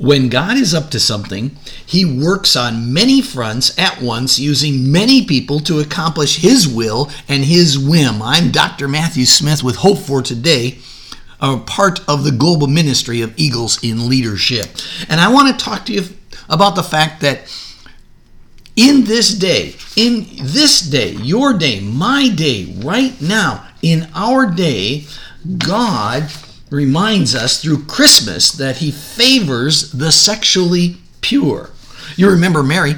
When God is up to something, he works on many fronts at once, using many people to accomplish his will and his whim. I'm Dr. Matthew Smith with Hope for Today, a part of the global ministry of Eagles in Leadership. And I want to talk to you about the fact that in this day, in this day, your day, my day, right now, in our day, God reminds us through Christmas that he favors the sexually pure. You remember Mary?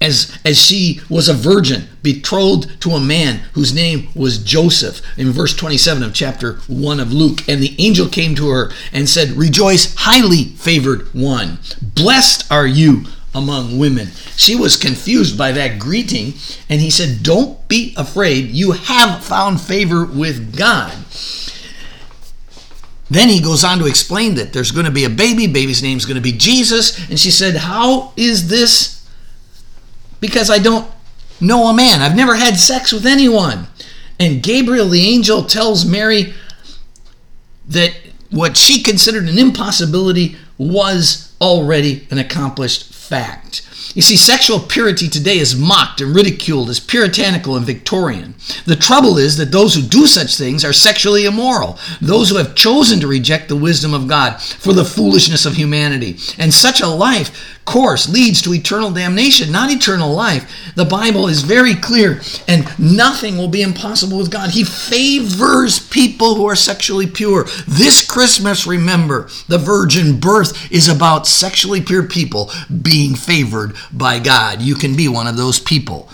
As as she was a virgin betrothed to a man whose name was Joseph. In verse 27 of chapter 1 of Luke and the angel came to her and said rejoice highly favored one. Blessed are you among women. She was confused by that greeting and he said don't be afraid. You have found favor with God then he goes on to explain that there's going to be a baby, baby's name's going to be Jesus. And she said, How is this? Because I don't know a man. I've never had sex with anyone. And Gabriel the angel tells Mary that what she considered an impossibility was already an accomplished fact. You see, sexual purity today is mocked and ridiculed as puritanical and Victorian. The trouble is that those who do such things are sexually immoral, those who have chosen to reject the wisdom of God for the foolishness of humanity. And such a life course leads to eternal damnation, not eternal life. The Bible is very clear, and nothing will be impossible with God. He favors people who are sexually pure. This Christmas, remember, the virgin birth is about sexually pure people being favored by God. You can be one of those people.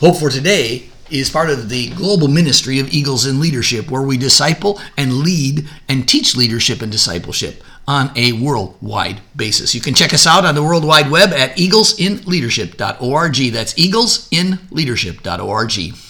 Hope for today is part of the global ministry of Eagles in Leadership, where we disciple and lead and teach leadership and discipleship on a worldwide basis. You can check us out on the World Wide Web at eaglesinleadership.org. That's eaglesinleadership.org.